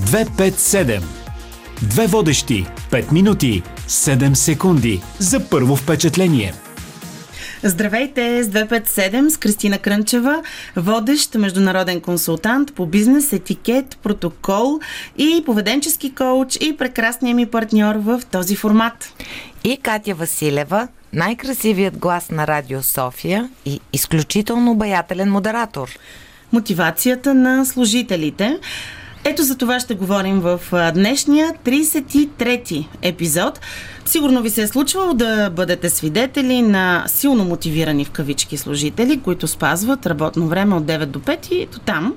257. Две водещи. 5 минути. 7 секунди. За първо впечатление. Здравейте с 257 с Кристина Крънчева, водещ международен консултант по бизнес, етикет, протокол и поведенчески коуч и прекрасният ми партньор в този формат. И Катя Василева, най-красивият глас на Радио София и изключително обаятелен модератор. Мотивацията на служителите. Ето за това ще говорим в днешния 33-ти епизод. Сигурно ви се е случвало да бъдете свидетели на силно мотивирани в кавички служители, които спазват работно време от 9 до 5 и до там.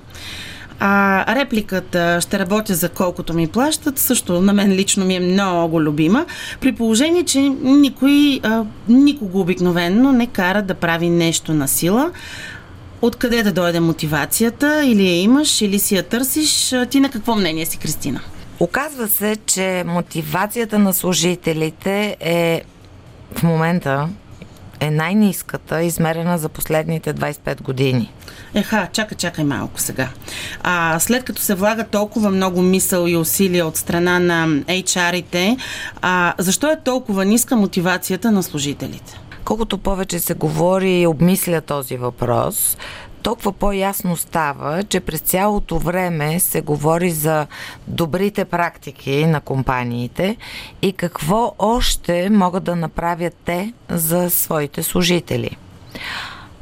А репликата ще работя за колкото ми плащат, също на мен лично ми е много любима, при положение, че никой, а, никого обикновенно не кара да прави нещо на сила. Откъде да дойде мотивацията? Или я имаш, или си я търсиш? Ти на какво мнение си, Кристина? Оказва се, че мотивацията на служителите е в момента е най-низката, измерена за последните 25 години. Еха, чакай, чакай малко сега. А, след като се влага толкова много мисъл и усилия от страна на HR-ите, а, защо е толкова ниска мотивацията на служителите? Колкото повече се говори и обмисля този въпрос, толкова по-ясно става, че през цялото време се говори за добрите практики на компаниите и какво още могат да направят те за своите служители.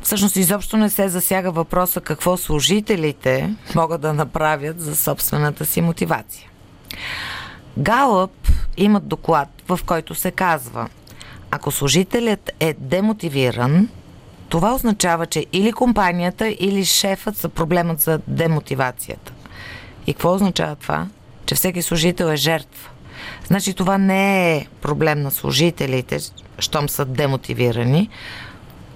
Всъщност изобщо не се засяга въпроса какво служителите могат да направят за собствената си мотивация. Галъп имат доклад, в който се казва – ако служителят е демотивиран, това означава, че или компанията, или шефът са проблемът за демотивацията. И какво означава това? Че всеки служител е жертва. Значи това не е проблем на служителите, щом са демотивирани,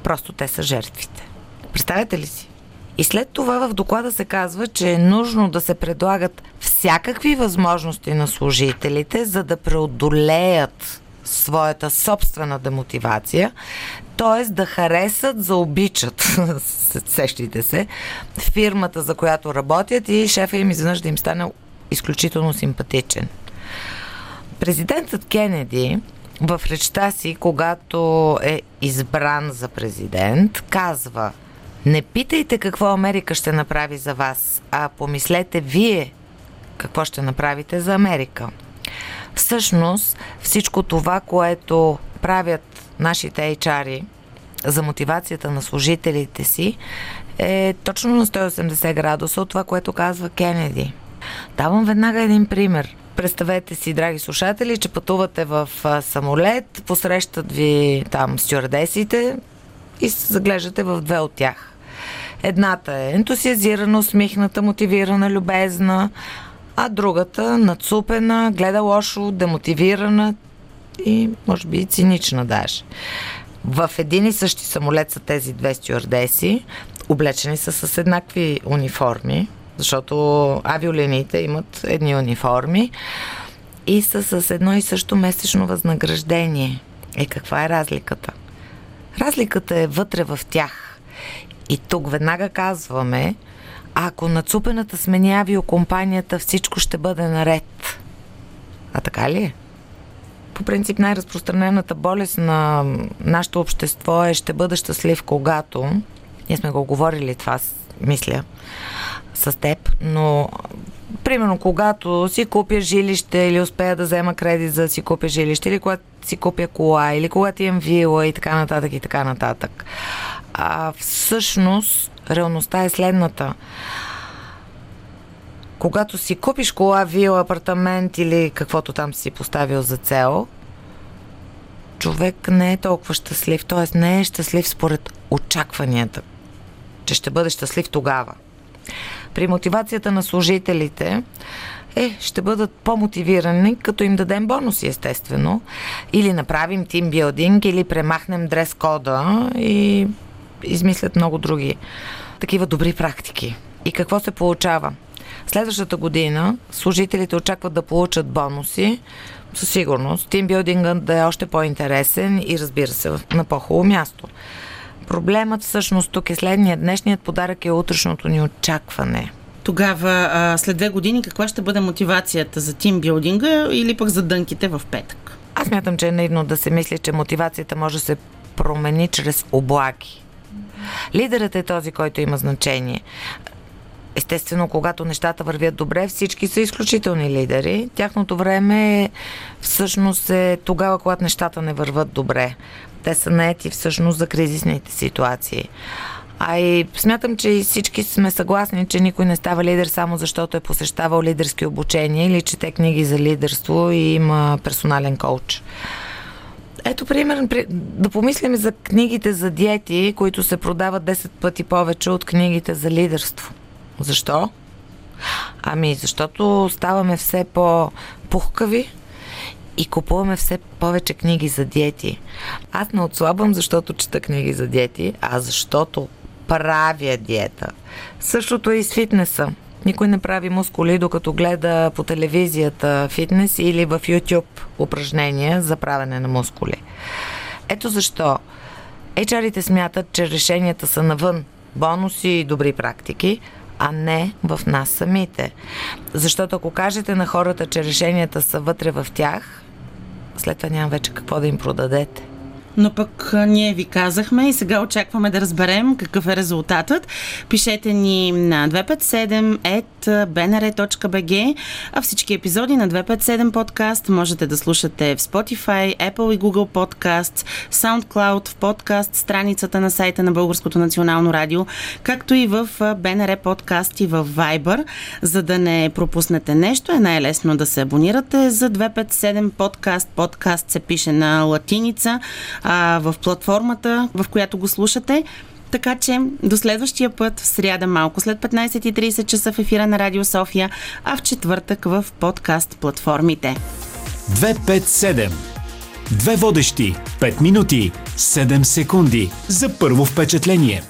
просто те са жертвите. Представете ли си? И след това в доклада се казва, че е нужно да се предлагат всякакви възможности на служителите, за да преодолеят своята собствена демотивация, т.е. да харесат, заобичат, сещите се, фирмата, за която работят и шефа им изведнъж да им стане изключително симпатичен. Президентът Кенеди в речта си, когато е избран за президент, казва не питайте какво Америка ще направи за вас, а помислете вие какво ще направите за Америка. Всъщност всичко това, което правят нашите HR за мотивацията на служителите си, е точно на 180 градуса от това, което казва Кенеди. Давам веднага един пример. Представете си, драги слушатели, че пътувате в самолет, посрещат ви там стюардесите и се заглеждате в две от тях. Едната е ентусиазирана, усмихната, мотивирана, любезна, а другата нацупена, гледа лошо, демотивирана и може би и цинична даже. В един и същи самолет са тези две стюардеси, облечени са с еднакви униформи, защото авиолиниите имат едни униформи и са с едно и също месечно възнаграждение. Е, каква е разликата? Разликата е вътре в тях. И тук веднага казваме, ако нацупената смени авиокомпанията, всичко ще бъде наред. А така ли е? По принцип най-разпространената болест на нашето общество е ще бъда щастлив когато. Ние сме го говорили това, мисля, с теб, но примерно когато си купя жилище или успея да взема кредит за да си купя жилище или когато си купя кола или когато имам вила и така нататък и така нататък. А всъщност реалността е следната. Когато си купиш кола, вила, апартамент или каквото там си поставил за цел, човек не е толкова щастлив, т.е. не е щастлив според очакванията, че ще бъде щастлив тогава. При мотивацията на служителите е, ще бъдат по-мотивирани, като им дадем бонуси, естествено. Или направим тимбилдинг, или премахнем дрес кода и измислят много други такива добри практики. И какво се получава? Следващата година служителите очакват да получат бонуси, със сигурност. Тимбилдингът да е още по-интересен и разбира се на по-хубаво място. Проблемът всъщност тук е следния. Днешният подарък е утрешното ни очакване. Тогава, а, след две години, каква ще бъде мотивацията за тимбилдинга или пък за дънките в петък? Аз мятам, че е наивно да се мисли, че мотивацията може да се промени чрез облаки. Лидерът е този, който има значение. Естествено, когато нещата вървят добре, всички са изключителни лидери. Тяхното време е, всъщност е тогава, когато нещата не върват добре. Те са наети всъщност за кризисните ситуации. А и смятам, че и всички сме съгласни, че никой не става лидер само защото е посещавал лидерски обучения или чете книги за лидерство и има персонален коуч. Ето, пример, да помислим за книгите за диети, които се продават 10 пъти повече от книгите за лидерство. Защо? Ами, защото ставаме все по-пухкави и купуваме все повече книги за диети. Аз не отслабвам, защото чета книги за диети, а защото правя диета. Същото е и с фитнеса. Никой не прави мускули, докато гледа по телевизията фитнес или в YouTube упражнения за правене на мускули. Ето защо HR-ите смятат, че решенията са навън. Бонуси и добри практики, а не в нас самите. Защото ако кажете на хората, че решенията са вътре в тях, след това няма вече какво да им продадете но пък ние ви казахме и сега очакваме да разберем какъв е резултатът. Пишете ни на 257.bnr.bg, а всички епизоди на 257 подкаст можете да слушате в Spotify, Apple и Google Podcasts, SoundCloud, в подкаст, страницата на сайта на Българското национално радио, както и в БНР подкаст и в Viber. За да не пропуснете нещо, е най-лесно да се абонирате за 257 подкаст. Подкаст се пише на латиница, а, в платформата, в която го слушате. Така че до следващия път в сряда малко след 15.30 часа в ефира на Радио София, а в четвъртък в подкаст платформите. 257 Две водещи, 5 минути, 7 секунди за първо впечатление.